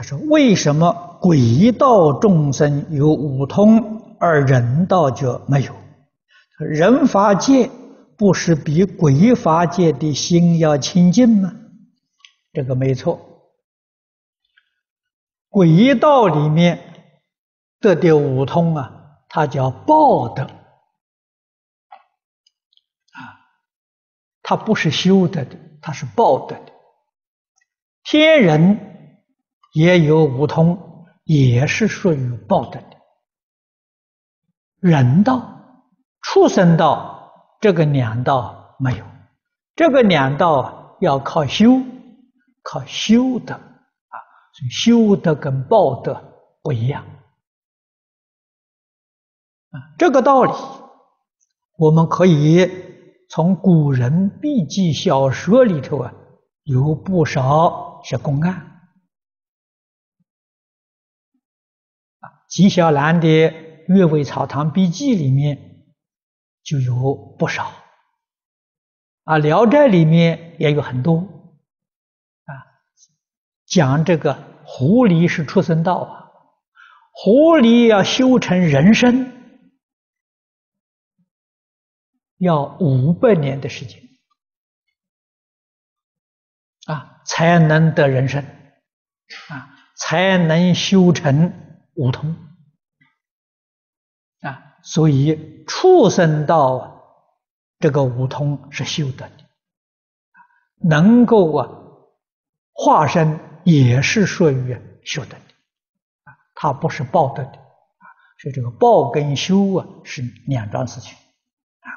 他说：“为什么鬼道众生有五通，而人道就没有？人法界不是比鬼法界的心要清净吗？这个没错。鬼道里面得的五通啊，它叫报德啊，它不是修得的，它是报德的。天人。”也有五通，也是属于报德的。人道、畜生道这个两道没有，这个两道要靠修，靠修的啊。所以修德跟报德不一样啊。这个道理，我们可以从古人笔记小说里头啊，有不少些公案。纪晓岚的《阅微草堂笔记》里面就有不少，啊，《聊斋》里面也有很多，啊，讲这个狐狸是畜生道啊，狐狸要修成人身，要五百年的时间，啊，才能得人身，啊，才能修成。五通。啊，所以畜生道啊这个五通是修得的，能够啊化身也是属于修得的，啊，他不是报得的，啊，所以这个报跟修啊是两桩事情，啊。